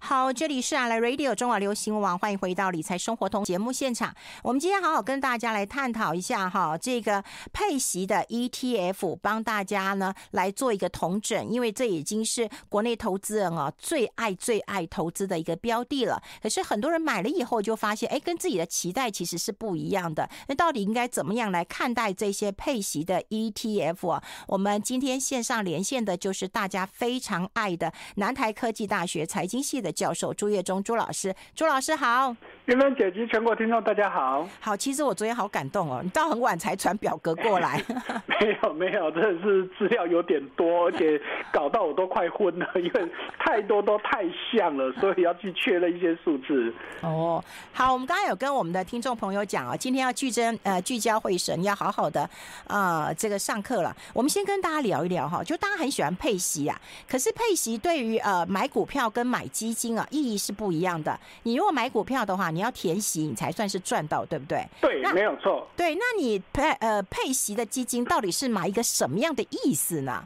好，这里是啊来 Radio 中广流行网，欢迎回到理财生活通节目现场。我们今天好好跟大家来探讨一下哈，这个配息的 ETF，帮大家呢来做一个统整，因为这已经是国内投资人啊最爱最爱投资的一个标的了。可是很多人买了以后就发现，哎，跟自己的期待其实是不一样的。那到底应该怎么样来看待这些配息的 ETF 啊？我们今天线上连线的就是大家非常爱的南台科技大学财经系的。教授朱月忠朱老师，朱老师好，云芬姐及全国听众大家好。好，其实我昨天好感动哦，你到很晚才传表格过来。没有没有，真的是资料有点多，而且搞到我都快昏了，因为太多都太像了，所以要去确认一些数字。哦，好，我们刚刚有跟我们的听众朋友讲啊，今天要聚真呃聚焦会神，要好好的啊、呃、这个上课了。我们先跟大家聊一聊哈，就大家很喜欢配息啊，可是配息对于呃买股票跟买基金。啊，意义是不一样的。你如果买股票的话，你要填息，你才算是赚到，对不对？对，没有错。对，那你配呃配息的基金到底是买一个什么样的意思呢？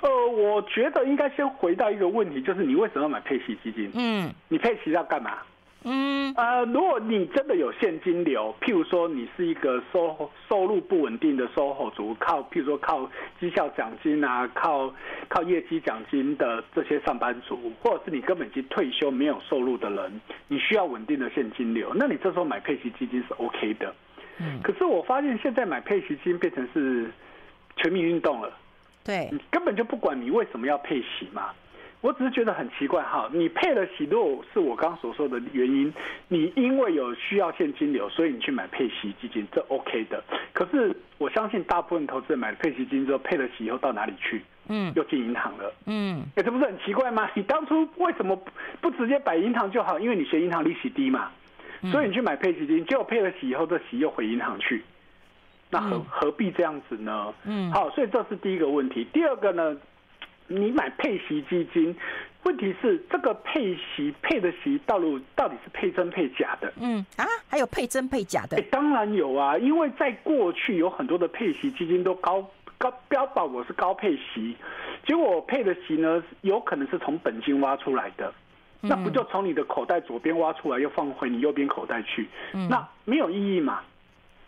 呃，我觉得应该先回到一个问题，就是你为什么要买配息基金？嗯，你配息要干嘛？嗯，呃，如果你真的有现金流，譬如说你是一个收收入不稳定的 SOHO 族，靠譬如说靠绩效奖金啊，靠靠业绩奖金的这些上班族，或者是你根本已经退休没有收入的人，你需要稳定的现金流，那你这时候买配息基金是 OK 的。嗯，可是我发现现在买配息基金变成是全民运动了，对，你根本就不管你为什么要配息嘛。我只是觉得很奇怪哈，你配了息，如果是我刚刚所说的原因，你因为有需要现金流，所以你去买配息基金，这 OK 的。可是我相信大部分投资人买了配息基金之后，配了息以后到哪里去？嗯，又进银行了。嗯，哎，这不是很奇怪吗？你当初为什么不直接摆银行就好？因为你嫌银行利息低嘛，所以你去买配息基金，结果配了息以后，这息又回银行去，那何何必这样子呢？嗯，好，所以这是第一个问题。第二个呢？你买配息基金，问题是这个配息配的息到底到底是配真配假的？嗯啊，还有配真配假的？欸，当然有啊，因为在过去有很多的配息基金都高高标榜我是高配息，结果我配的息呢，有可能是从本金挖出来的，那不就从你的口袋左边挖出来，又放回你右边口袋去？那没有意义嘛？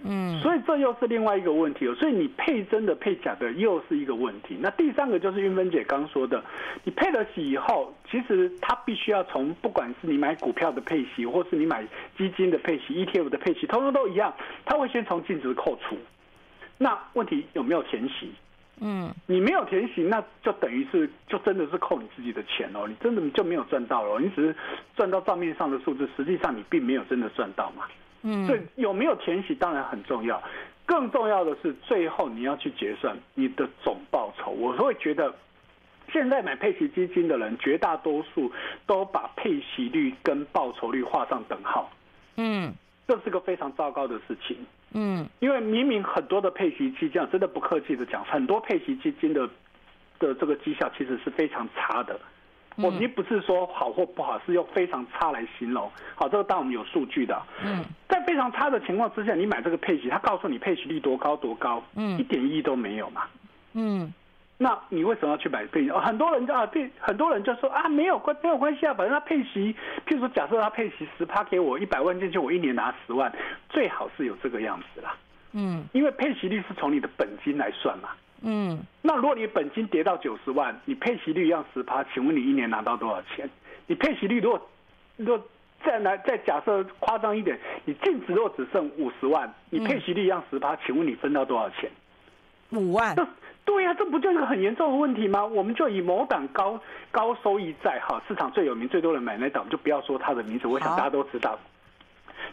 嗯，所以这又是另外一个问题了。所以你配真的配假的又是一个问题。那第三个就是云芬姐刚说的，你配了息以后，其实它必须要从不管是你买股票的配息，或是你买基金的配息、ETF 的配息，通通都一样，它会先从净值扣除。那问题有没有填息？嗯，你没有填息，那就等于是就真的是扣你自己的钱哦，你真的就没有赚到了，你只是赚到账面上的数字，实际上你并没有真的赚到嘛。嗯，所以有没有填息当然很重要，更重要的是最后你要去结算你的总报酬。我会觉得，现在买配息基金的人，绝大多数都把配息率跟报酬率画上等号。嗯，这是个非常糟糕的事情。嗯，因为明明很多的配息基金，真的不客气的讲，很多配息基金的的这个绩效其实是非常差的。我们不是说好或不好，是用非常差来形容。好，这个当然我们有数据的。嗯，在非常差的情况之下，你买这个配息，他告诉你配息率多高多高，嗯，一点意义都没有嘛。嗯，那你为什么要去买配息？很多人啊，配很多人就说啊，没有关没有关系啊，反正他配息，譬如说假设他配息十趴给我一百万进去，我一年拿十万，最好是有这个样子啦。嗯，因为配息率是从你的本金来算嘛。嗯，那如果你本金跌到九十万，你配息率要十趴，请问你一年拿到多少钱？你配息率如果如果再来再假设夸张一点，你净值如果只剩五十万，你配息率要十趴，请问你分到多少钱？五万。对呀、啊，这不就是个很严重的问题吗？我们就以某档高高收益债哈，市场最有名、最多人买那档，就不要说它的名字，我想大家都知道。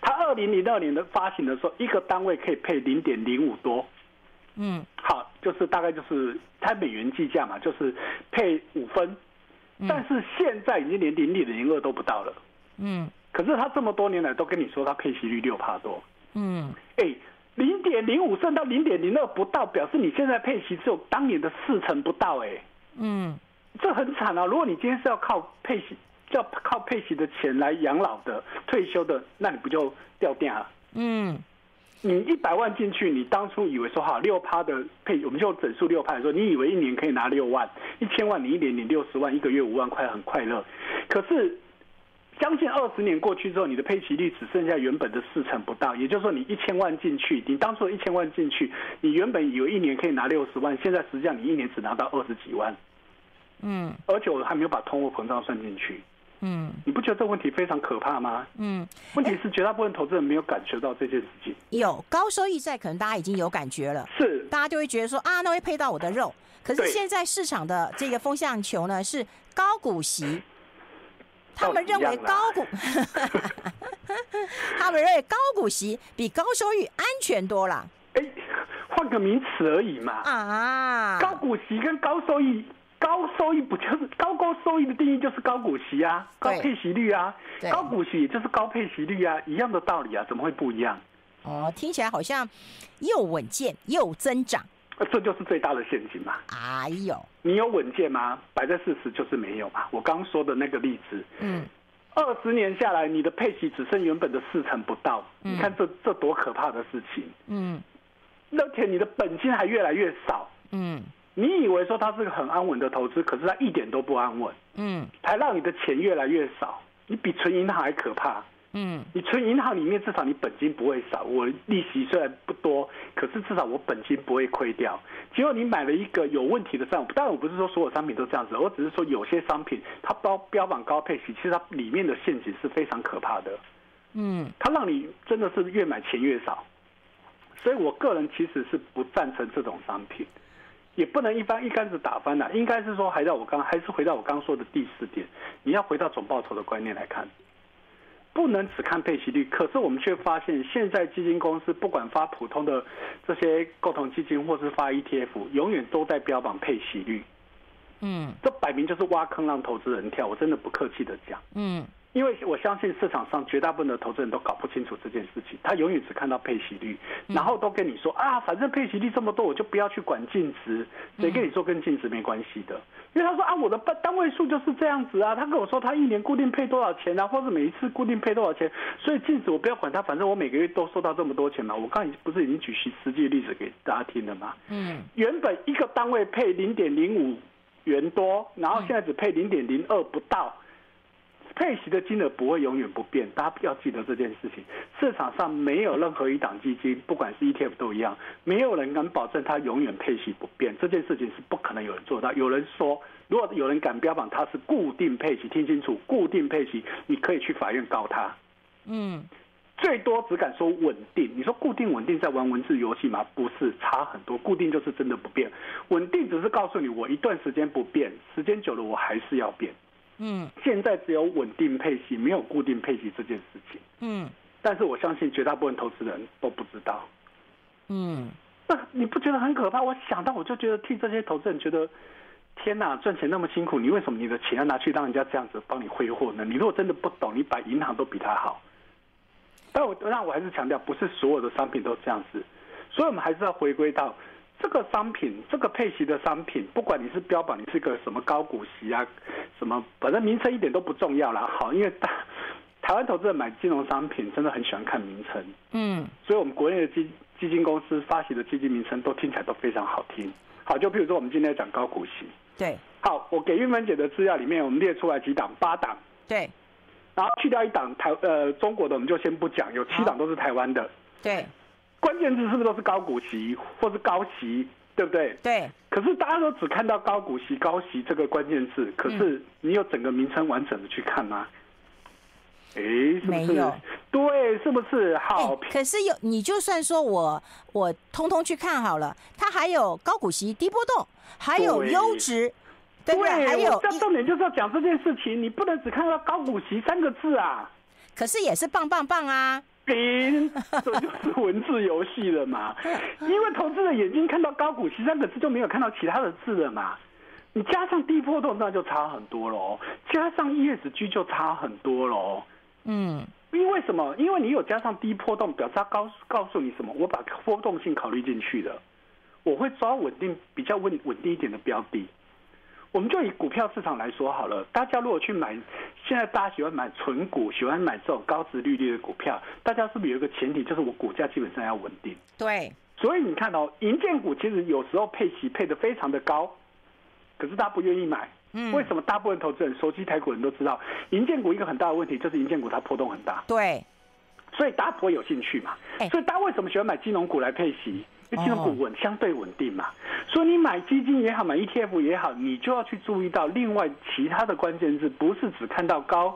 它二零零二年的发行的时候，一个单位可以配零点零五多。嗯，好，就是大概就是它美元计价嘛，就是配五分，但是现在已经连零点零二都不到了。嗯，可是他这么多年来都跟你说他配息率六帕多。嗯，哎，零点零五剩到零点零二不到，表示你现在配息只有当年的四成不到。哎，嗯，这很惨啊！如果你今天是要靠配息，要靠配息的钱来养老的、退休的，那你不就掉电了？嗯。你一百万进去，你当初以为说好六趴的配，我们就整数六趴的时候，你以为一年可以拿六万，一千万你一年领六十万，一个月五万块很快乐。可是将近二十年过去之后，你的配齐率只剩下原本的四成不到，也就是说，你一千万进去，你当初一千万进去，你原本有一年可以拿六十万，现在实际上你一年只拿到二十几万。嗯，而且我还没有把通货膨胀算进去。嗯，你不觉得这问题非常可怕吗？嗯，问题是绝大部分投资人没有感觉到这件事情。有高收益债，可能大家已经有感觉了，是，大家就会觉得说啊，那会配到我的肉。可是现在市场的这个风向球呢，是高股息，他们认为高股，他们认为高股息比高收益安全多了。哎，换个名词而已嘛。啊，高股息跟高收益。高收益不就是高高收益的定义就是高股息啊，高配息率啊，高股息也就是高配息率啊，一样的道理啊，怎么会不一样？哦，听起来好像又稳健又增长，这就是最大的陷阱嘛。哎呦，你有稳健吗？摆在事实就是没有嘛。我刚说的那个例子，嗯，二十年下来，你的配息只剩原本的四成不到，嗯、你看这这多可怕的事情。嗯，而且你的本金还越来越少。嗯。你以为说它是个很安稳的投资，可是它一点都不安稳，嗯，还让你的钱越来越少，你比存银行还可怕，嗯，你存银行里面至少你本金不会少，我利息虽然不多，可是至少我本金不会亏掉。结果你买了一个有问题的商品，当然我不是说所有商品都这样子，我只是说有些商品它标标榜高配息，其实它里面的陷阱是非常可怕的，嗯，它让你真的是越买钱越少，所以我个人其实是不赞成这种商品。也不能一般一竿子打翻了，应该是说，还在我刚还是回到我刚说的第四点，你要回到总报酬的观念来看，不能只看配息率。可是我们却发现，现在基金公司不管发普通的这些共同基金，或是发 ETF，永远都在标榜配息率。嗯，这摆明就是挖坑让投资人跳。我真的不客气的讲，嗯。因为我相信市场上绝大部分的投资人都搞不清楚这件事情，他永远只看到配息率，然后都跟你说啊，反正配息率这么多，我就不要去管净值。谁跟你说跟净值没关系的？因为他说啊，我的单位数就是这样子啊，他跟我说他一年固定配多少钱啊，或者每一次固定配多少钱，所以净值我不要管他，反正我每个月都收到这么多钱嘛。我刚才不是已经举实际的例子给大家听了吗？嗯，原本一个单位配零点零五元多，然后现在只配零点零二不到。配息的金额不会永远不变，大家要记得这件事情。市场上没有任何一档基金，不管是 ETF 都一样，没有人敢保证它永远配息不变。这件事情是不可能有人做到。有人说，如果有人敢标榜它是固定配息，听清楚，固定配息，你可以去法院告他。嗯，最多只敢说稳定。你说固定稳定在玩文字游戏吗？不是，差很多。固定就是真的不变，稳定只是告诉你我一段时间不变，时间久了我还是要变。嗯，现在只有稳定配息，没有固定配息这件事情。嗯，但是我相信绝大部分投资人都不知道。嗯，那你不觉得很可怕？我想到我就觉得替这些投资人觉得，天哪，赚钱那么辛苦，你为什么你的钱要拿去让人家这样子帮你挥霍呢？你如果真的不懂，你把银行都比他好。但我那我还是强调，不是所有的商品都这样子，所以我们还是要回归到。这个商品，这个配息的商品，不管你是标榜你是个什么高股息啊，什么，反正名称一点都不重要啦。好，因为大台湾投资人买金融商品真的很喜欢看名称，嗯，所以我们国内的基基金公司发行的基金名称都听起来都非常好听。好，就譬如说我们今天讲高股息，对，好，我给玉芬姐的资料里面，我们列出来几档，八档，对，然后去掉一档台呃中国的，我们就先不讲，有七档都是台湾的，对。关键字是不是都是高股息或是高息，对不对？对。可是大家都只看到高股息、高息这个关键字，可是你有整个名称完整的去看吗？哎、嗯，是不是？没有。对，是不是？好。可是有，你就算说我我通通去看好了，它还有高股息、低波动，还有优质，对不对？对，还有。重点就是要讲这件事情，你不能只看到高股息三个字啊。可是也是棒棒棒啊。这就是文字游戏了嘛？因为投资人眼睛看到高股息三个字，就没有看到其他的字了嘛。你加上低波动，那就差很多喽。加上 ESG 就差很多喽。嗯，因为什么？因为你有加上低波动，表示他告告诉你什么？我把波动性考虑进去了，我会抓稳定比较稳稳定一点的标的。我们就以股票市场来说好了，大家如果去买，现在大家喜欢买纯股，喜欢买这种高殖利率的股票，大家是不是有一个前提，就是我股价基本上要稳定？对。所以你看哦，银建股其实有时候配息配的非常的高，可是大家不愿意买，嗯，为什么大部分投资人熟悉台股人都知道，银建股一个很大的问题就是银建股它波动很大。对，所以大家不会有兴趣嘛。所以大家为什么喜欢买金融股来配息？因为金融股稳，相对稳定嘛。所以你买基金也好，买 ETF 也好，你就要去注意到另外其他的关键字，不是只看到高。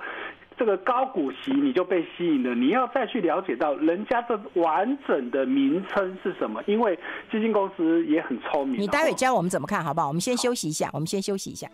这个高股息你就被吸引了，你要再去了解到人家这完整的名称是什么？因为基金公司也很聪明。你待会教我们怎么看好不好？我们先休息一下，我们先休息一下。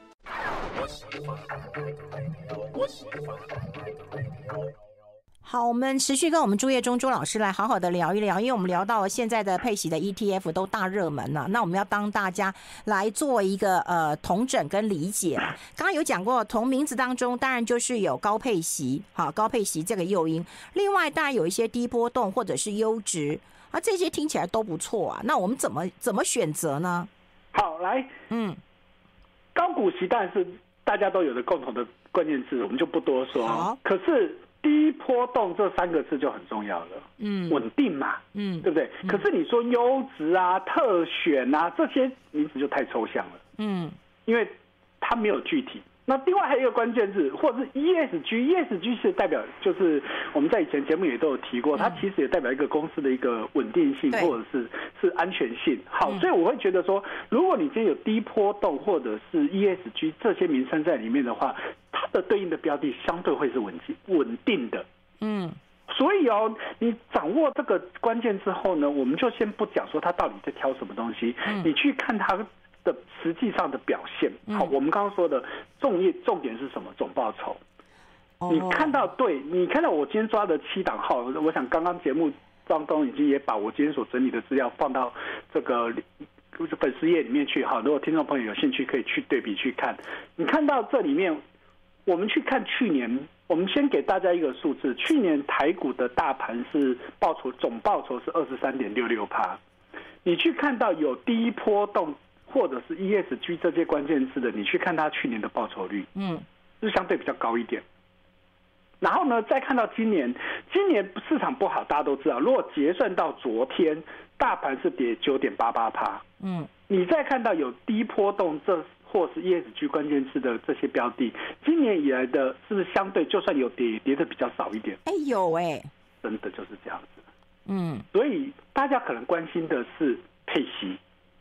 好，我们持续跟我们朱业忠朱老师来好好的聊一聊，因为我们聊到了现在的配息的 ETF 都大热门了，那我们要当大家来做一个呃同整跟理解。刚刚有讲过，从名字当中当然就是有高配息，好，高配息这个诱因，另外当然有一些低波动或者是优质啊，这些听起来都不错啊。那我们怎么怎么选择呢？好，来，嗯，高股息当然是大家都有的共同的关键字，我们就不多说。好，可是。低波动这三个字就很重要了，嗯，稳定嘛，嗯，对不对？可是你说优质啊、特选啊这些名词就太抽象了，嗯，因为它没有具体。那另外还有一个关键字，或者是 ESG，ESG 是代表就是我们在以前节目也都有提过，它其实也代表一个公司的一个稳定性或者是是安全性。好，所以我会觉得说，如果你今天有低波动或者是 ESG 这些名称在里面的话，它的对应的标的相对会是稳定稳定的。嗯，所以哦，你掌握这个关键之后呢，我们就先不讲说它到底在挑什么东西，你去看它。的实际上的表现，好，我们刚刚说的重业重点是什么？总报酬。你看到对，你看到我今天抓的七档号，我想刚刚节目当中已经也把我今天所整理的资料放到这个粉丝页里面去哈。如果听众朋友有兴趣，可以去对比去看。你看到这里面，我们去看去年，我们先给大家一个数字，去年台股的大盘是报酬总报酬是二十三点六六趴。你去看到有低波动。或者是 ESG 这些关键字的，你去看它去年的报酬率，嗯，是相对比较高一点。然后呢，再看到今年，今年市场不好，大家都知道。如果结算到昨天，大盘是跌九点八八趴，嗯，你再看到有低波动这或是 ESG 关键字的这些标的，今年以来的是不是相对就算有跌，也跌的比较少一点？哎，有哎，真的就是这样子。嗯，所以大家可能关心的是配息。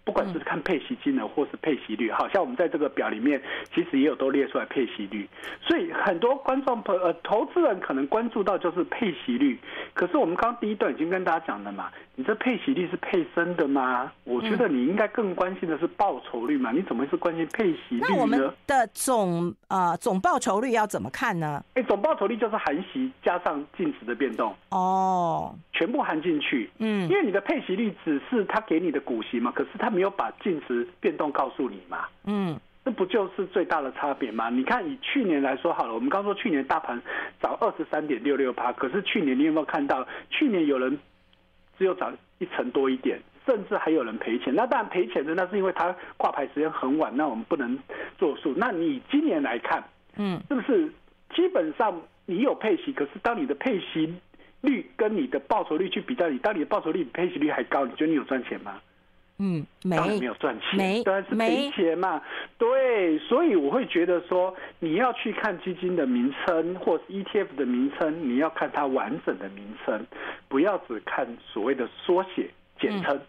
不管是看配息金额或是配息率，好像我们在这个表里面其实也有都列出来配息率，所以很多观众朋呃投资人可能关注到就是配息率，可是我们刚刚第一段已经跟大家讲了嘛，你这配息率是配升的吗？我觉得你应该更关心的是报酬率嘛，你怎么会是关心配息率呢？那我们的总呃总报酬率要怎么看呢？哎，总报酬率就是含息加上净值的变动哦，全部含进去，嗯，因为你的配息率只是他给你的股息嘛，可是他。没有把净值变动告诉你嘛？嗯，这不就是最大的差别吗？你看，以去年来说好了，我们刚说去年大盘涨二十三点六六趴，可是去年你有没有看到？去年有人只有涨一成多一点，甚至还有人赔钱。那当然赔钱的那是因为他挂牌时间很晚，那我们不能作数。那你今年来看，嗯，是不是基本上你有配息？可是当你的配息率跟你的报酬率去比较，你当你的报酬率比配息率还高，你觉得你有赚钱吗？嗯，没当然没有赚钱，没当然是赔钱嘛。对，所以我会觉得说，你要去看基金的名称或是 ETF 的名称，你要看它完整的名称，不要只看所谓的缩写简称，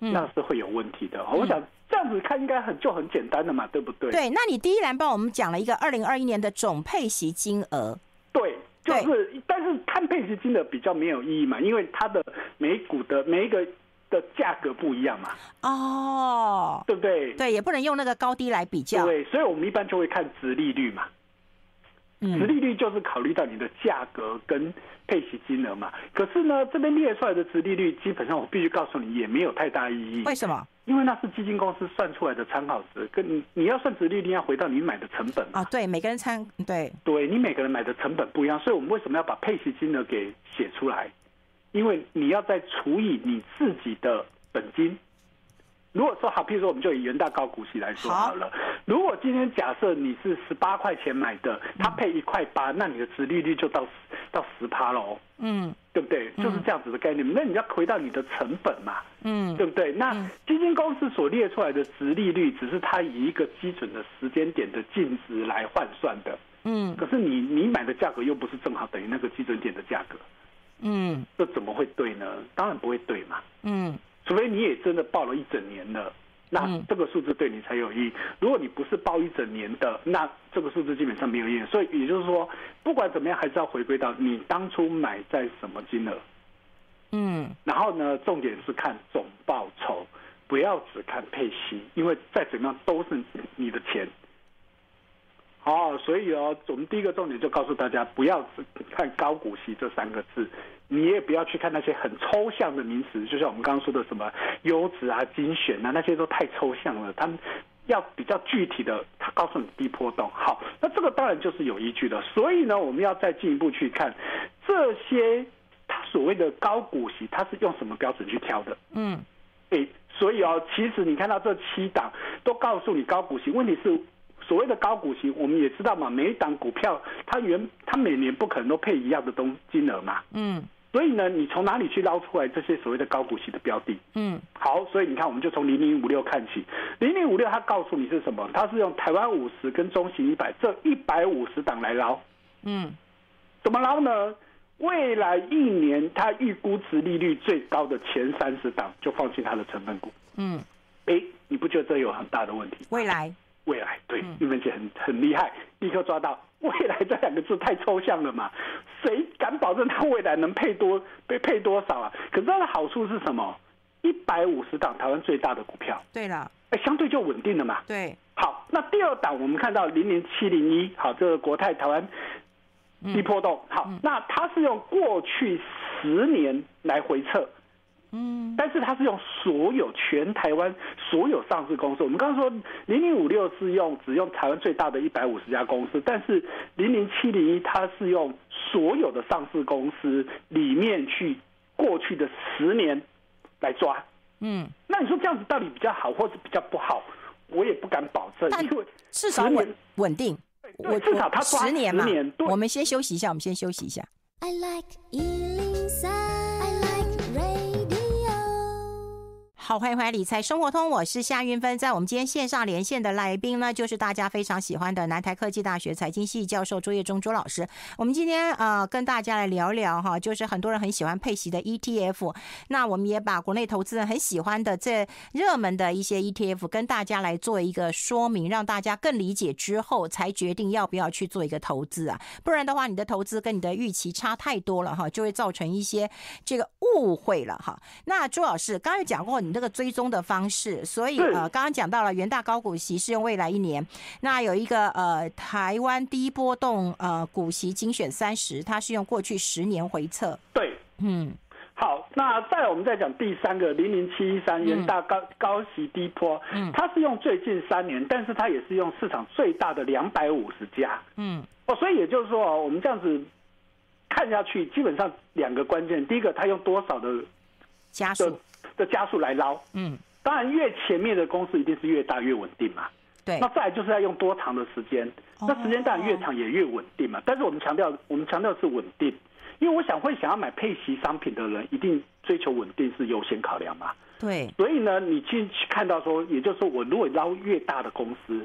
嗯，那是会有问题的。嗯，我想这样子看应该很就很简单的嘛，对不对？对，那你第一栏帮我们讲了一个二零二一年的总配息金额，对，就是，但是看配息金额比较没有意义嘛，因为它的每股的每一个。的价格不一样嘛？哦，对不对？对，也不能用那个高低来比较。对，所以我们一般就会看殖利率嘛。嗯，殖利率就是考虑到你的价格跟配息金额嘛。可是呢，这边列出来的殖利率，基本上我必须告诉你，也没有太大意义。为什么？因为那是基金公司算出来的参考值，跟你你要算殖利率，要回到你买的成本啊。对，每个人参对，对你每个人买的成本不一样，所以我们为什么要把配息金额给写出来？因为你要再除以你自己的本金，如果说好，譬如说我们就以元大高股息来说好了。如果今天假设你是十八块钱买的，它配一块八，那你的殖利率就到到十趴喽。嗯，对不对？就是这样子的概念。那你要回到你的成本嘛，嗯，对不对？那基金公司所列出来的殖利率，只是它以一个基准的时间点的净值来换算的，嗯。可是你你买的价格又不是正好等于那个基准点的价格，嗯，这怎么会对呢？当然不会对嘛，嗯，除非你也真的报了一整年了。那这个数字对你才有意义。如果你不是报一整年的，那这个数字基本上没有意义。所以也就是说，不管怎么样，还是要回归到你当初买在什么金额。嗯。然后呢，重点是看总报酬，不要只看配息，因为再怎么样都是你的钱。好，所以哦，我们第一个重点就告诉大家，不要只看高股息这三个字。你也不要去看那些很抽象的名词，就像我们刚刚说的什么优质啊、精选啊，那些都太抽象了。他们要比较具体的，他告诉你低波动。好，那这个当然就是有依据的。所以呢，我们要再进一步去看这些他所谓的高股息，它是用什么标准去挑的？嗯，诶，所以哦，其实你看到这七档都告诉你高股息，问题是所谓的高股息，我们也知道嘛，每一档股票它原它每年不可能都配一样的东金额嘛。嗯。所以呢，你从哪里去捞出来这些所谓的高股息的标的？嗯，好，所以你看，我们就从零零五六看起。零零五六它告诉你是什么？它是用台湾五十跟中型一百这一百五十档来捞。嗯，怎么捞呢？未来一年它预估值利率最高的前三十档就放进它的成分股。嗯，哎，你不觉得这有很大的问题？未来，未来，对，玉芬姐很很厉害，立刻抓到。未来这两个字太抽象了嘛？谁敢保证它未来能配多被配多少啊？可是它的好处是什么？一百五十档台湾最大的股票，对了，哎，相对就稳定了嘛。对，好，那第二档我们看到零零七零一，好，这个国泰台湾低波动，好，那它是用过去十年来回测。嗯，但是它是用所有全台湾所有上市公司。我们刚刚说零零五六是用只用台湾最大的一百五十家公司，但是零零七零一它是用所有的上市公司里面去过去的十年来抓。嗯，那你说这样子到底比较好，或者比较不好？我也不敢保证，因为至少稳稳定。我至少他抓十年嘛。我们先休息一下，我们先休息一下。I like 好，欢迎回来理财生活通，我是夏韵芬。在我们今天线上连线的来宾呢，就是大家非常喜欢的南台科技大学财经系教授卓越忠朱老师。我们今天呃跟大家来聊聊哈，就是很多人很喜欢配息的 ETF。那我们也把国内投资人很喜欢的这热门的一些 ETF 跟大家来做一个说明，让大家更理解之后才决定要不要去做一个投资啊。不然的话，你的投资跟你的预期差太多了哈，就会造成一些这个误会了哈。那朱老师刚才讲过你。这个追踪的方式，所以呃，刚刚讲到了元大高股息是用未来一年，那有一个呃台湾低波动呃股息精选三十，它是用过去十年回测。对，嗯，好，那再来我们再讲第三个零零七一三元大高高息低坡，嗯，它是用最近三年，但是它也是用市场最大的两百五十家，嗯，哦，所以也就是说，我们这样子看下去，基本上两个关键，第一个它用多少的加速。的加速来捞，嗯，当然越前面的公司一定是越大越稳定嘛，对。那再来就是要用多长的时间，那时间当然越长也越稳定嘛。但是我们强调，我们强调是稳定，因为我想会想要买配息商品的人，一定追求稳定是优先考量嘛。对。所以呢，你去看到说，也就是说，我如果捞越大的公司，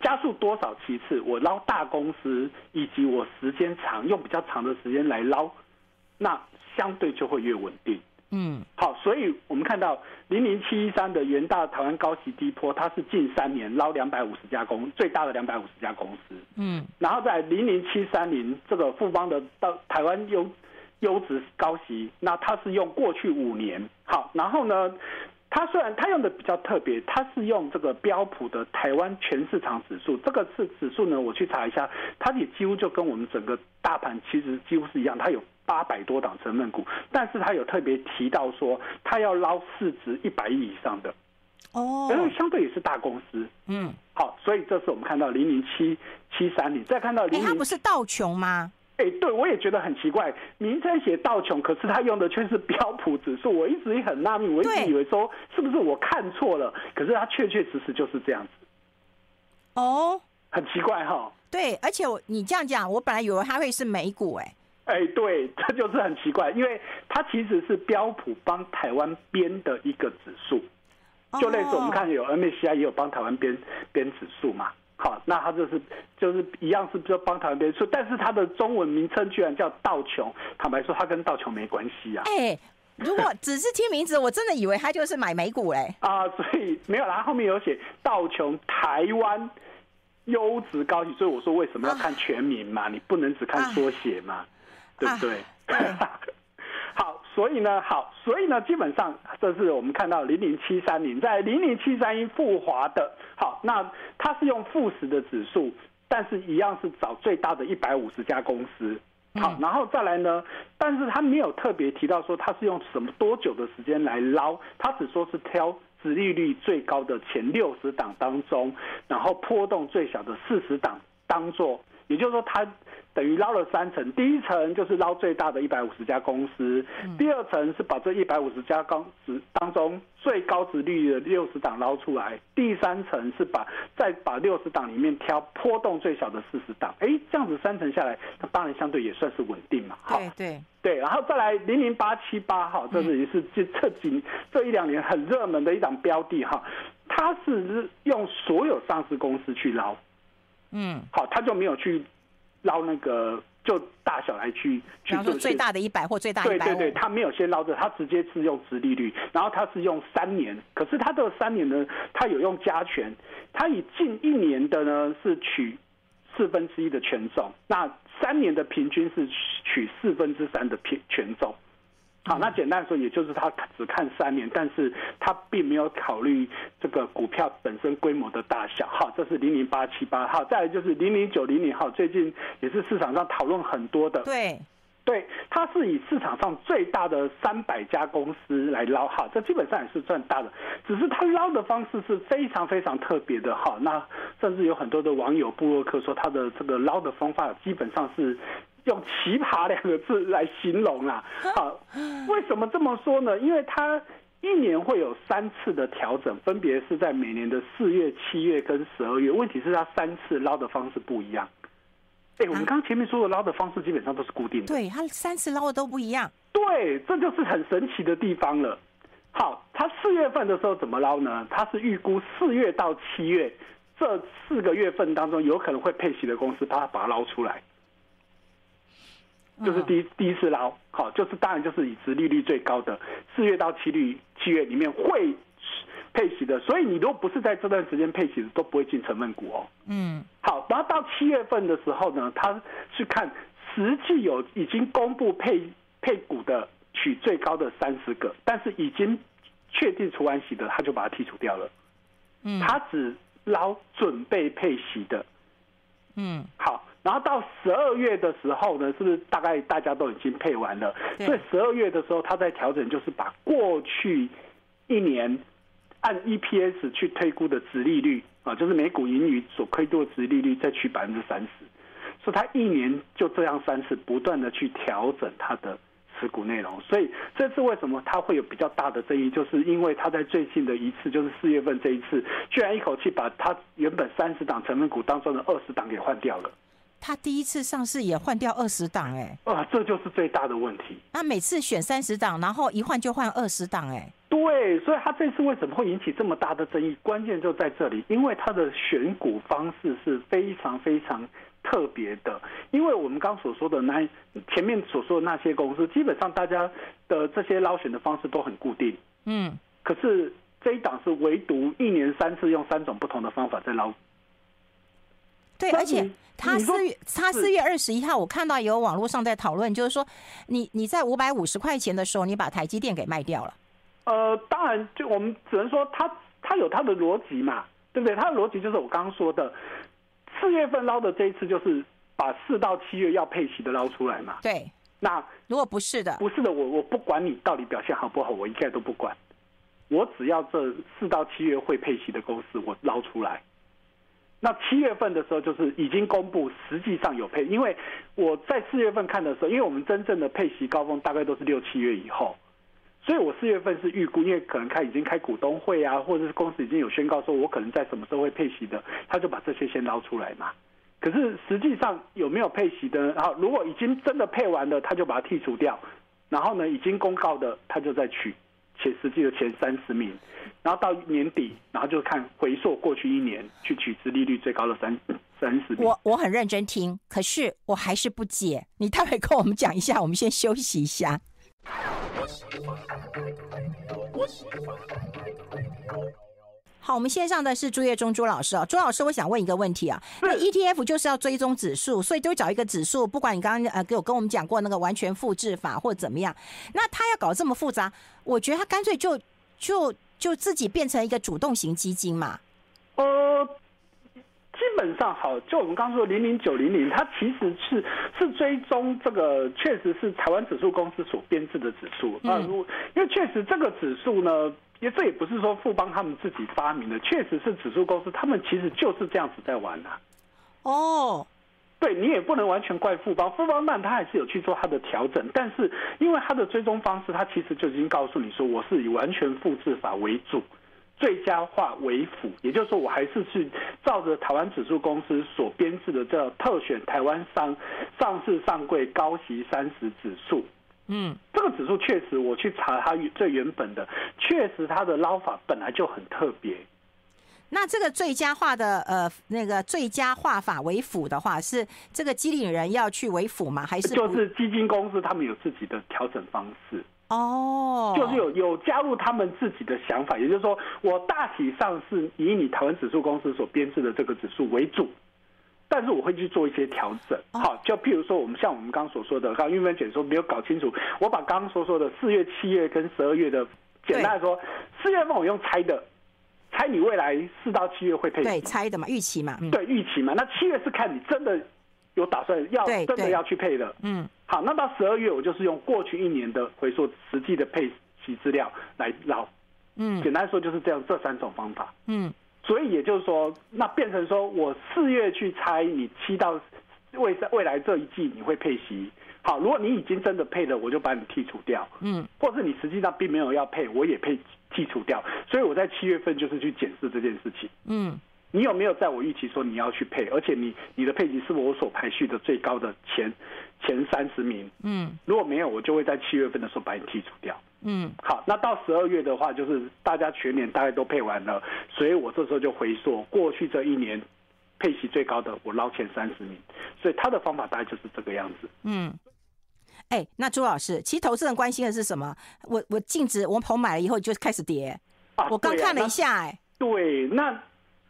加速多少其次，我捞大公司以及我时间长，用比较长的时间来捞，那相对就会越稳定。嗯，好，所以我们看到零零七一三的元大台湾高息低坡，它是近三年捞两百五十家公最大的两百五十家公司，嗯，然后在零零七三零这个富邦的到台湾优优质高息，那它是用过去五年，好，然后呢，它虽然它用的比较特别，它是用这个标普的台湾全市场指数，这个是指数呢，我去查一下，它也几乎就跟我们整个大盘其实几乎是一样，它有。八百多档成分股，但是他有特别提到说，他要捞市值一百亿以上的，哦，因为相对也是大公司，嗯，好，所以这次我们看到零零七七三零，再看到零零，它不是道琼吗？哎，对，我也觉得很奇怪，名称写道琼，可是他用的却是标普指数，我一直也很纳闷，我一直以为说是不是我看错了，可是它确确实实就是这样子，哦，很奇怪哈，对，而且你这样讲，我本来以为它会是美股，哎。哎，对，这就是很奇怪，因为它其实是标普帮台湾编的一个指数，就类似我们看有 MSCI 也有帮台湾编编指数嘛。好，那它就是就是一样是就帮台湾编数，但是它的中文名称居然叫道琼。坦白说，它跟道琼没关系啊。哎，如果 只是听名字，我真的以为它就是买美股嘞。啊，所以没有，啦后后面有写道琼台湾优质高息，所以我说为什么要看全名嘛？啊、你不能只看缩写嘛？啊对不对？啊、好，所以呢，好，所以呢，基本上这是我们看到零零七三零在零零七三一富华的，好，那它是用富时的指数，但是一样是找最大的一百五十家公司，好，然后再来呢，但是他没有特别提到说他是用什么多久的时间来捞，他只说是挑殖利率最高的前六十档当中，然后波动最小的四十档当做，也就是说它。等于捞了三层，第一层就是捞最大的一百五十家公司，第二层是把这一百五十家公司当中最高值率的六十档捞出来，第三层是把再把六十档里面挑波动最小的四十档，哎，这样子三层下来，那当然相对也算是稳定嘛。好，对对对，然后再来零零八七八号，这是也是这这几这一两年很热门的一档标的哈，它是用所有上市公司去捞，嗯，好，他就没有去。捞那个就大小来去去做最大的一百或最大一百，对对对，他没有先捞着，他直接是用殖利率，然后他是用三年，可是他这个三年呢，他有用加权，他以近一年的呢是取四分之一的权重，那三年的平均是取四分之三的平权重。好，那简单说，也就是他只看三年，但是他并没有考虑这个股票本身规模的大小。好，这是零零八七八号，再来就是零零九零零号，最近也是市场上讨论很多的。对，对，它是以市场上最大的三百家公司来捞，哈，这基本上也是赚大的，只是他捞的方式是非常非常特别的，哈，那甚至有很多的网友布洛克说，他的这个捞的方法基本上是。用奇葩两个字来形容啦，好，为什么这么说呢？因为它一年会有三次的调整，分别是在每年的四月、七月跟十二月。问题是它三次捞的方式不一样。哎，我们刚前面说的捞的方式基本上都是固定的，对，它三次捞的都不一样。对，这就是很神奇的地方了。好，它四月份的时候怎么捞呢？它是预估四月到七月这四个月份当中有可能会配息的公司，把它把它捞出来。就是第一第一次捞，好，就是当然就是以殖利率最高的四月到七率七月里面会配息的，所以你如果不是在这段时间配息的，都不会进成分股哦。嗯，好，然后到七月份的时候呢，他去看实际有已经公布配配股的取最高的三十个，但是已经确定除完息的，他就把它剔除掉了。嗯，他只捞准备配息的。嗯，好。然后到十二月的时候呢，是不是大概大家都已经配完了？所以十二月的时候，他在调整，就是把过去一年按 EPS 去推估的值利率啊，就是每股盈余所亏多的值利率再取百分之三十，所以他一年就这样三次不断的去调整他的持股内容。所以这次为什么他会有比较大的争议，就是因为他在最近的一次，就是四月份这一次，居然一口气把他原本三十档成分股当中的二十档给换掉了。他第一次上市也换掉二十档，哎，啊，这就是最大的问题。那每次选三十档，然后一换就换二十档，哎，对，所以他这次为什么会引起这么大的争议？关键就在这里，因为他的选股方式是非常非常特别的。因为我们刚所说的那前面所说的那些公司，基本上大家的这些捞选的方式都很固定，嗯，可是这一档是唯独一年三次用三种不同的方法在捞。对，而且他四月他四月二十一号，我看到有网络上在讨论，就是说你你在五百五十块钱的时候，你把台积电给卖掉了。呃，当然，就我们只能说他他有他的逻辑嘛，对不对？他的逻辑就是我刚刚说的，四月份捞的这一次就是把四到七月要配息的捞出来嘛。对，那如果不是的，不是的，我我不管你到底表现好不好，我一概都不管，我只要这四到七月会配息的公司，我捞出来。那七月份的时候，就是已经公布，实际上有配，因为我在四月份看的时候，因为我们真正的配息高峰大概都是六七月以后，所以我四月份是预估，因为可能开已经开股东会啊，或者是公司已经有宣告说我可能在什么时候会配息的，他就把这些先捞出来嘛。可是实际上有没有配息的？然后如果已经真的配完了，他就把它剔除掉。然后呢，已经公告的他就再取，且实际的前三十名。然后到年底，然后就看回溯过去一年去取值利率最高的三三十名。我我很认真听，可是我还是不解。你待会跟我们讲一下，我们先休息一下。好，我们线上的是朱业忠朱老师啊，朱老师，我想问一个问题啊，那 ETF 就是要追踪指数，所以都找一个指数，不管你刚刚呃给我跟我们讲过那个完全复制法或怎么样，那他要搞这么复杂，我觉得他干脆就就就自己变成一个主动型基金嘛。呃，基本上好，就我们刚刚说零零九零零，它其实是是追踪这个，确实是台湾指数公司所编制的指数那，如、嗯、因为确实这个指数呢。因为这也不是说富邦他们自己发明的，确实是指数公司，他们其实就是这样子在玩的、啊。哦，对你也不能完全怪富邦，富邦但他还是有去做他的调整，但是因为他的追踪方式，他其实就已经告诉你说，我是以完全复制法为主，最佳化为辅，也就是说，我还是去照着台湾指数公司所编制的这特选台湾上上市上柜高息三十指数。嗯，这个指数确实，我去查它最原本的，确实它的捞法本来就很特别。那这个最佳化的呃那个最佳化法为辅的话，是这个经理人要去为辅吗？还是就是基金公司他们有自己的调整方式？哦，就是有有加入他们自己的想法，也就是说，我大体上是以你台湾指数公司所编制的这个指数为主。但是我会去做一些调整，好，就譬如说，我们像我们刚刚所说的，刚刚韵芬姐说没有搞清楚，我把刚刚所说的四月、七月跟十二月的，简单来说，四月份我用猜的，猜你未来四到七月会配息，对，猜的嘛，预期嘛，对，预期嘛。那七月是看你真的有打算要真的要去配的，嗯，好，那到十二月我就是用过去一年的回溯实际的配息资料来捞，嗯，简单来说就是这样，这三种方法，嗯。所以也就是说，那变成说我四月去猜你七到未未来这一季你会配息，好，如果你已经真的配了，我就把你剔除掉，嗯，或是你实际上并没有要配，我也配剔除掉。所以我在七月份就是去检视这件事情，嗯，你有没有在我预期说你要去配，而且你你的配息是我所排序的最高的前前三十名，嗯，如果没有，我就会在七月份的时候把你剔除掉。嗯，好，那到十二月的话，就是大家全年大概都配完了，所以我这时候就回溯过去这一年配息最高的，我捞前三十名，所以他的方法大概就是这个样子。嗯，哎、欸，那朱老师，其实投资人关心的是什么？我我净值我朋友买了以后就开始跌，啊、我刚看了一下、欸，哎，对，那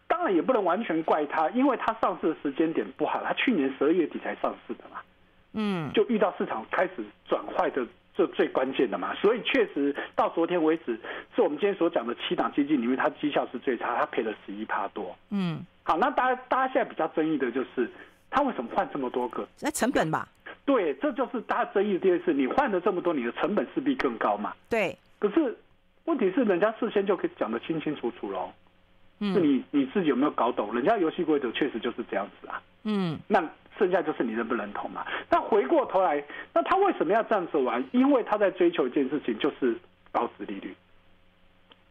当然也不能完全怪他，因为他上市的时间点不好，他去年十二月底才上市的嘛，嗯，就遇到市场开始转坏的。这最关键的嘛，所以确实到昨天为止，是我们今天所讲的七档基金里面，它绩效是最差，它赔了十一趴多。嗯，好，那大家大家现在比较争议的就是，它为什么换这么多个？那成本吧？对，这就是大家争议的第二次，你换了这么多，你的成本势必更高嘛？对。可是问题是，人家事先就可以讲得清清楚楚喽。嗯。是你你自己有没有搞懂？人家游戏规则确实就是这样子啊。嗯。那。剩下就是你认不认同嘛？那回过头来，那他为什么要这样子玩？因为他在追求一件事情，就是高值利率。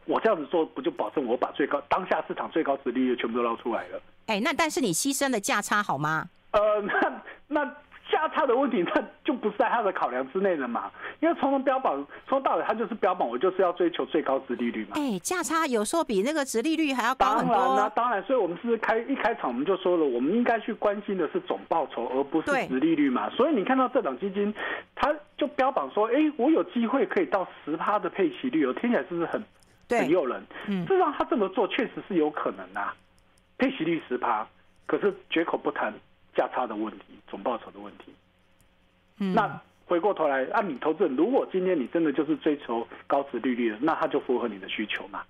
我这样子做，不就保证我把最高当下市场最高值利率全部都捞出来了？哎、欸，那但是你牺牲的价差好吗？呃，那那。价差的问题，那就不是在他的考量之内了嘛？因为从头标榜，从到尾他就是标榜，我就是要追求最高值利率嘛。哎、欸，价差有时候比那个值利率还要高很多。当然，当然，所以我们是开一开场我们就说了，我们应该去关心的是总报酬，而不是值利率嘛。所以你看到这档基金，他就标榜说，哎、欸，我有机会可以到十趴的配息率，我听起来是不是很很诱人？嗯，事实上他这么做确实是有可能啊，配息率十趴，可是绝口不谈。价差的问题，总报酬的问题。嗯，那回过头来，按、啊、你投资人，如果今天你真的就是追求高值利率的，那他就符合你的需求嘛？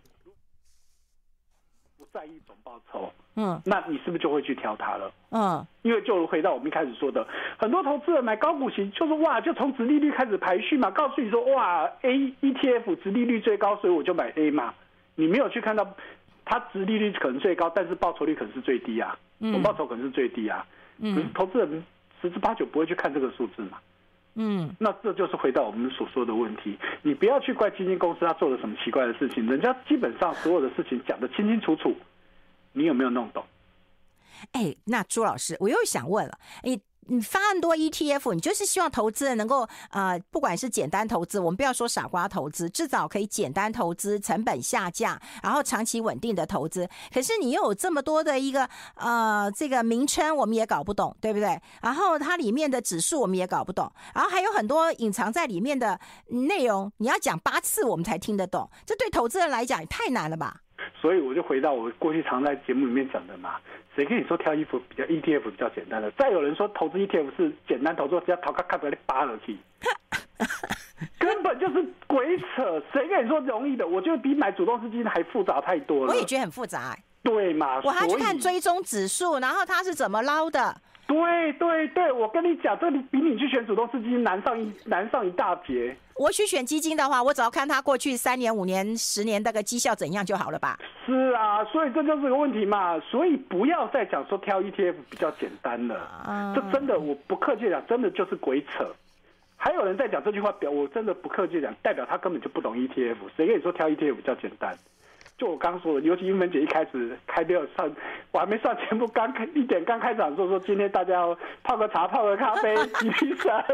不在意总报酬，嗯，那你是不是就会去挑它了？嗯，因为就回到我们一开始说的，很多投资人买高股息，就是哇，就从殖利率开始排序嘛，告诉你说哇，A ETF 殖利率最高，所以我就买 A 嘛。你没有去看到它殖利率可能最高，但是报酬率可能是最低啊，总报酬可能是最低啊。可是投资人十之八九不会去看这个数字嘛？嗯，那这就是回到我们所说的问题。你不要去怪基金公司他做了什么奇怪的事情，人家基本上所有的事情讲得清清楚楚，你有没有弄懂？哎，那朱老师，我又想问了，你。你发很多 ETF，你就是希望投资人能够呃，不管是简单投资，我们不要说傻瓜投资，至少可以简单投资，成本下降，然后长期稳定的投资。可是你又有这么多的一个呃这个名称，我们也搞不懂，对不对？然后它里面的指数我们也搞不懂，然后还有很多隐藏在里面的内容，你要讲八次我们才听得懂，这对投资人来讲也太难了吧？所以我就回到我过去常在节目里面讲的嘛。谁跟你说挑衣服比较 ETF 比较简单的？再有人说投资 ETF 是简单投资，只要逃开看不你扒了去，根本就是鬼扯！谁跟你说容易的？我觉得比买主动式基金还复杂太多了。我也觉得很复杂、欸。对嘛？我还去看追踪指数，然后它是怎么捞的？对对对，我跟你讲，这里比你去选主动式基金难上一难上一大截。我去选基金的话，我只要看他过去三年、五年、十年那个绩效怎样就好了吧？是啊，所以这就是个问题嘛。所以不要再讲说挑 ETF 比较简单了，嗯、这真的我不客气讲，真的就是鬼扯。还有人在讲这句话，表我真的不客气讲，代表他根本就不懂 ETF。谁跟你说挑 ETF 比较简单？就我刚说的，尤其英文姐一开始开没有上，我还没上节目，刚开一点刚开场说说今天大家要泡个茶、泡个咖啡、吃披萨，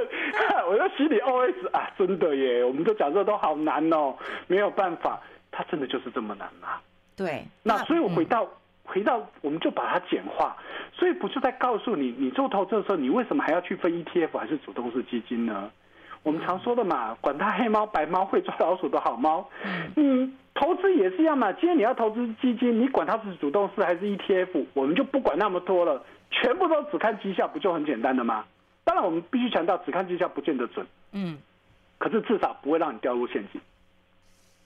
我就心里 OS 啊，真的耶，我们的讲这都好难哦，没有办法，它真的就是这么难啊？对，那所以我回到、嗯、回到，我们就把它简化，所以不就在告诉你，你做投资的时候，你为什么还要去分 ETF 还是主动式基金呢？我们常说的嘛，管它黑猫白猫，会抓老鼠的好猫，嗯。投资也是一样嘛，今天你要投资基金，你管它是主动式还是 ETF，我们就不管那么多了，全部都只看绩效，不就很简单的吗？当然，我们必须强调，只看绩效不见得准，嗯，可是至少不会让你掉入陷阱，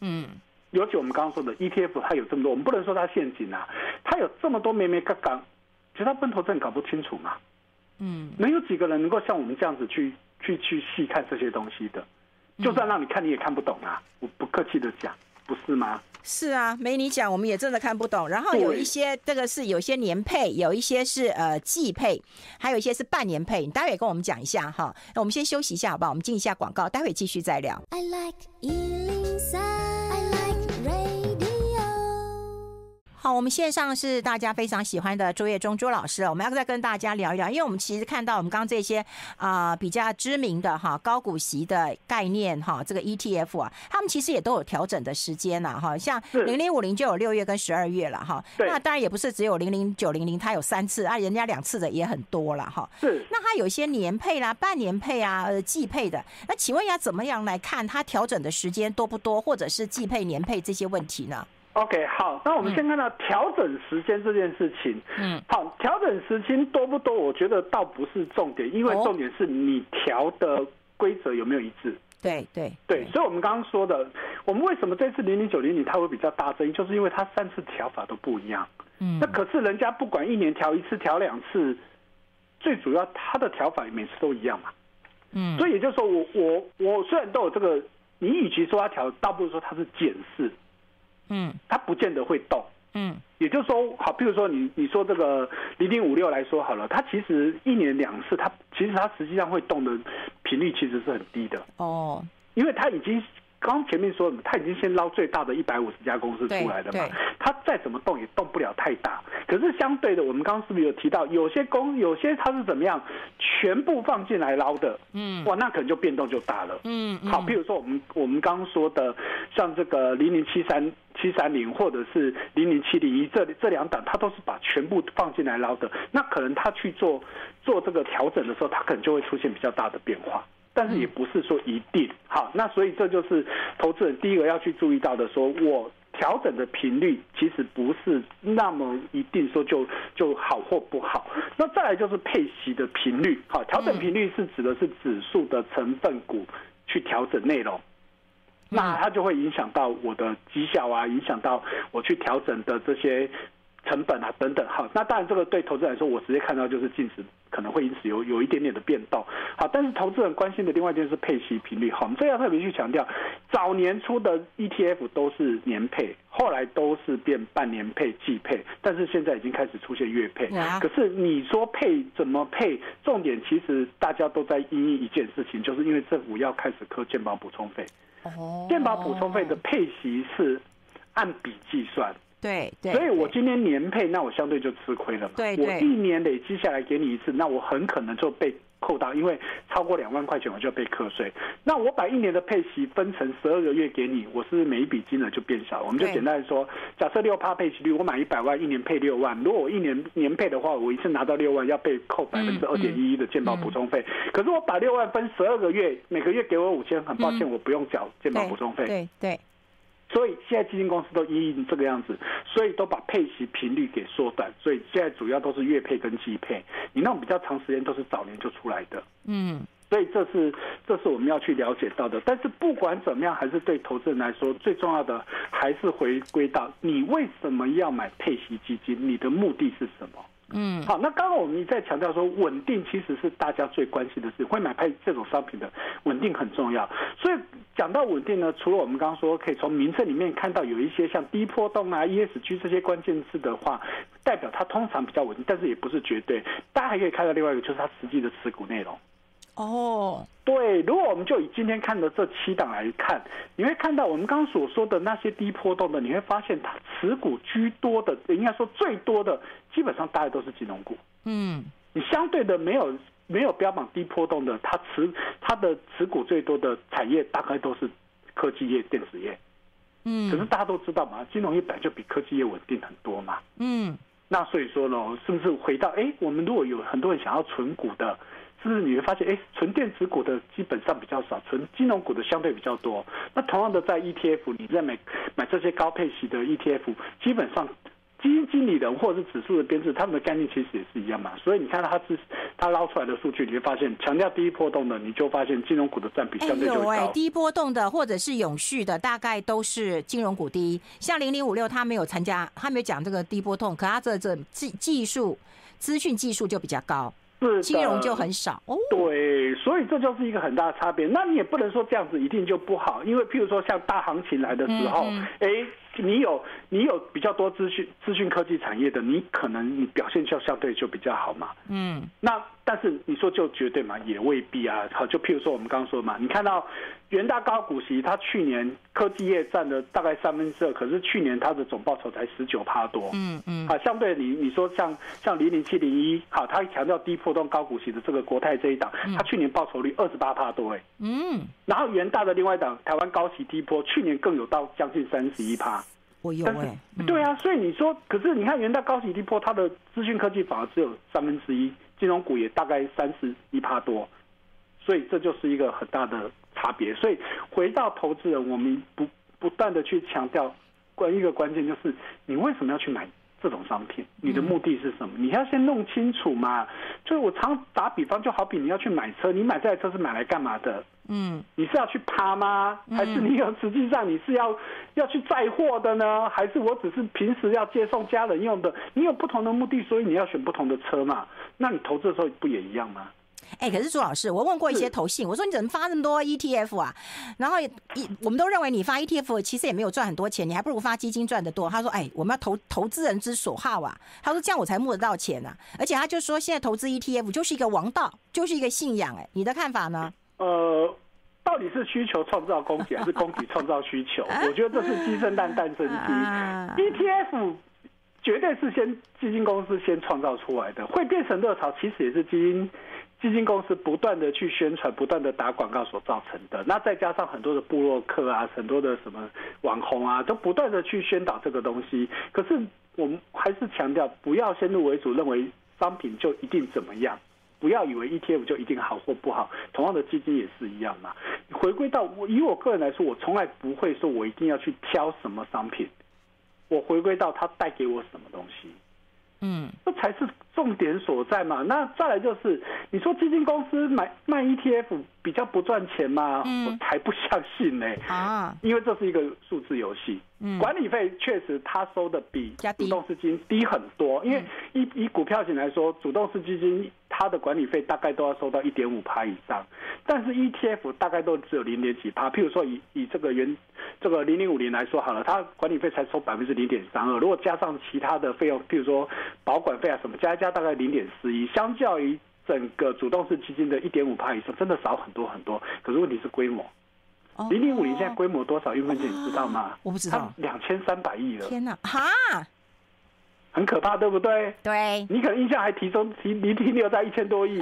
嗯，尤其我们刚刚说的 ETF，它有这么多，我们不能说它陷阱啊，它有这么多眉眉角角，其实它分投资人搞不清楚嘛，嗯，没有几个人能够像我们这样子去去去细看这些东西的，就算让你看，你也看不懂啊，我不客气的讲。不是吗？是啊，没你讲，我们也真的看不懂。然后有一些这个是有些年配，有一些是呃季配，还有一些是半年配。你待会跟我们讲一下哈。那我们先休息一下，好不好？我们进一下广告，待会继续再聊。I like 好，我们线上是大家非常喜欢的朱业忠朱老师，我们要再跟大家聊一聊，因为我们其实看到我们刚刚这些啊、呃、比较知名的哈高股息的概念哈，这个 ETF 啊，他们其实也都有调整的时间呐哈，像零零五零就有六月跟十二月了哈，那当然也不是只有零零九零零，它有三次啊，人家两次的也很多了哈，是，那它有一些年配啦、半年配啊、呃季配的，那请问一下怎么样来看它调整的时间多不多，或者是季配、年配这些问题呢？OK，好，那我们先看到调整时间这件事情。嗯，好，调整时间多不多？我觉得倒不是重点，因为重点是你调的规则有没有一致。对对对，所以我们刚刚说的，我们为什么这次零零九零零它会比较大争议，就是因为它三次调法都不一样。嗯，那可是人家不管一年调一次、调两次，最主要它的调法每次都一样嘛。嗯，所以也就是说我，我我我虽然都有这个，你与其说它调，倒不如说它是检视。嗯，它不见得会动。嗯，也就是说，好，比如说你你说这个零零五六来说好了，它其实一年两次，它其实它实际上会动的频率其实是很低的。哦，因为它已经。刚前面说的，他已经先捞最大的一百五十家公司出来了嘛，它再怎么动也动不了太大。可是相对的，我们刚刚是不是有提到，有些公有些它是怎么样，全部放进来捞的，嗯，哇，那可能就变动就大了，嗯，好，譬如说我们我们刚刚说的，像这个零零七三七三零或者是零零七零一这这两档，它都是把全部放进来捞的，那可能它去做做这个调整的时候，它可能就会出现比较大的变化。但是也不是说一定。好，那所以这就是投资人第一个要去注意到的，说我调整的频率其实不是那么一定说就就好或不好。那再来就是配息的频率，好，调整频率是指的是指数的成分股去调整内容，那它就会影响到我的绩效啊，影响到我去调整的这些。成本啊等等，好，那当然这个对投资人来说，我直接看到就是净值可能会因此有有一点点的变动，好，但是投资人关心的另外一件事配息频率，好，我们这要特别去强调，早年初的 ETF 都是年配，后来都是变半年配、季配，但是现在已经开始出现月配。可是你说配怎么配？重点其实大家都在因一件事情，就是因为政府要开始扣健保补充费。哦，健保补充费的配息是按笔计算。对对，所以我今天年配，那我相对就吃亏了嘛。对对，我一年累积下来给你一次，那我很可能就被。扣到，因为超过两万块钱我就要被课税。那我把一年的配息分成十二个月给你，我是是每一笔金额就变小？我们就简单说，假设六趴配息率，我买一百万，一年配六万。如果我一年年配的话，我一次拿到六万，要被扣百分之二点一一的健保补充费。可是我把六万分十二个月，每个月给我五千，很抱歉，我不用缴健保补充费。对对。所以现在基金公司都因这个样子，所以都把配息频率给缩短。所以现在主要都是月配跟季配，你那种比较长时间都是早年就出来的。嗯，所以这是这是我们要去了解到的。但是不管怎么样，还是对投资人来说，最重要的还是回归到你为什么要买配息基金，你的目的是什么？嗯，好，那刚刚我们一再强调说，稳定其实是大家最关心的事，会买配这种商品的稳定很重要。所以讲到稳定呢，除了我们刚刚说可以从名称里面看到有一些像低波动啊、ESG 这些关键字的话，代表它通常比较稳定，但是也不是绝对。大家还可以看到另外一个，就是它实际的持股内容。哦，对，如果我们就以今天看的这七档来看，你会看到我们刚刚所说的那些低波动的，你会发现它持股居多的，应该说最多的，基本上大概都是金融股。嗯，你相对的没有没有标榜低波动的，它持它的持股最多的产业大概都是科技业、电子业。嗯，可是大家都知道嘛，金融业本来就比科技业稳定很多嘛。嗯，那所以说呢，是不是回到哎，我们如果有很多人想要存股的？是不是你会发现，哎，纯电子股的基本上比较少，纯金融股的相对比较多。那同样的，在 ETF，你在买买这些高配息的 ETF，基本上基金经理人或者是指数的编制，他们的概念其实也是一样嘛。所以你看到他是他捞出来的数据，你会发现强调低波动的，你就发现金融股的占比相对就高。哎，低波动的或者是永续的，大概都是金融股第一。像零零五六，他没有参加，他没有讲这个低波动，可他这这技技术资讯技术就比较高。是金融就很少。哦，对，所以这就是一个很大的差别。那你也不能说这样子一定就不好，因为譬如说像大行情来的时候，哎、你有你有比较多资讯资讯科技产业的，你可能你表现就相对就比较好嘛。嗯，那但是你说就绝对嘛，也未必啊。好，就譬如说我们刚刚说嘛，你看到。元大高股息，它去年科技业占了大概三分之二，可是去年它的总报酬才十九趴多。嗯嗯，啊，相对你你说像像零零七零一，好，它强调低波动高股息的这个国泰这一档，它去年报酬率二十八趴多，哎。嗯。然后元大的另外一档台湾高息低波，去年更有到将近三十一趴。我有哎。对啊，所以你说，可是你看元大高息低波，它的资讯科技反而只有三分之一，金融股也大概三十一趴多，所以这就是一个很大的。差别，所以回到投资人，我们不不断的去强调关一个关键，就是你为什么要去买这种商品？你的目的是什么？你要先弄清楚嘛。就是我常打比方，就好比你要去买车，你买这台车是买来干嘛的？嗯，你是要去趴吗？还是你有实际上你是要要去载货的呢？还是我只是平时要接送家人用的？你有不同的目的，所以你要选不同的车嘛。那你投资的时候不也一样吗？哎、欸，可是朱老师，我问过一些投信，我说你怎么发那么多 ETF 啊？然后一我们都认为你发 ETF 其实也没有赚很多钱，你还不如发基金赚得多。他说：“哎，我们要投投资人之所好啊。”他说：“这样我才募得到钱啊。”而且他就说，现在投资 ETF 就是一个王道，就是一个信仰。哎，你的看法呢？呃，到底是需求创造供给，还是供给创造需求？我觉得这是鸡生蛋，蛋生鸡。ETF 绝对是先基金公司先创造出来的，会变成热潮，其实也是基金。基金公司不断的去宣传，不断的打广告所造成的。那再加上很多的部落客啊，很多的什么网红啊，都不断的去宣导这个东西。可是我们还是强调，不要先入为主，认为商品就一定怎么样。不要以为 ETF 就一定好或不好。同样的基金也是一样嘛。回归到我以我个人来说，我从来不会说我一定要去挑什么商品。我回归到它带给我什么东西。嗯，这才是重点所在嘛。那再来就是，你说基金公司买卖 ETF 比较不赚钱吗？嗯，我才不相信呢。啊，因为这是一个数字游戏。嗯，管理费确实他收的比主动式基金低很多。因为以以股票型来说，主动式基金它的管理费大概都要收到一点五趴以上，但是 ETF 大概都只有零点几趴。譬如说以以这个原。这个零零五零来说好了，它管理费才收百分之零点三二，如果加上其他的费用，譬如说保管费啊什么，加一加大概零点四一，相较于整个主动式基金的一点五趴以上，真的少很多很多。可是问题是规模，零零五零现在规模多少？韵芬姐你知道吗？我不知道，两千三百亿了。天哪，哈，很可怕，对不对？对，你可能印象还提中提你停留在一千多亿，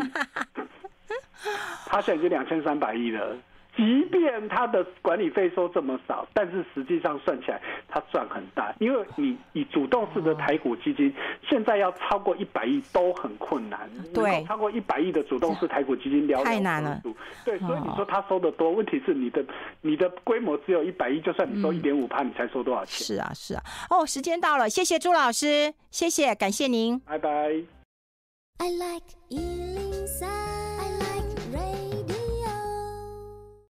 他现在已经两千三百亿了。即便他的管理费收这么少，但是实际上算起来，他赚很大。因为你以主动式的台股基金，现在要超过一百亿都很困难。对，超过一百亿的主动式台股基金寥寥太难了。对，所以你说他收的多，问题是你的你的规模只有一百亿，就算你收一点五趴，你才收多少钱？是啊，是啊。哦，时间到了，谢谢朱老师，谢谢，感谢您，拜拜。I like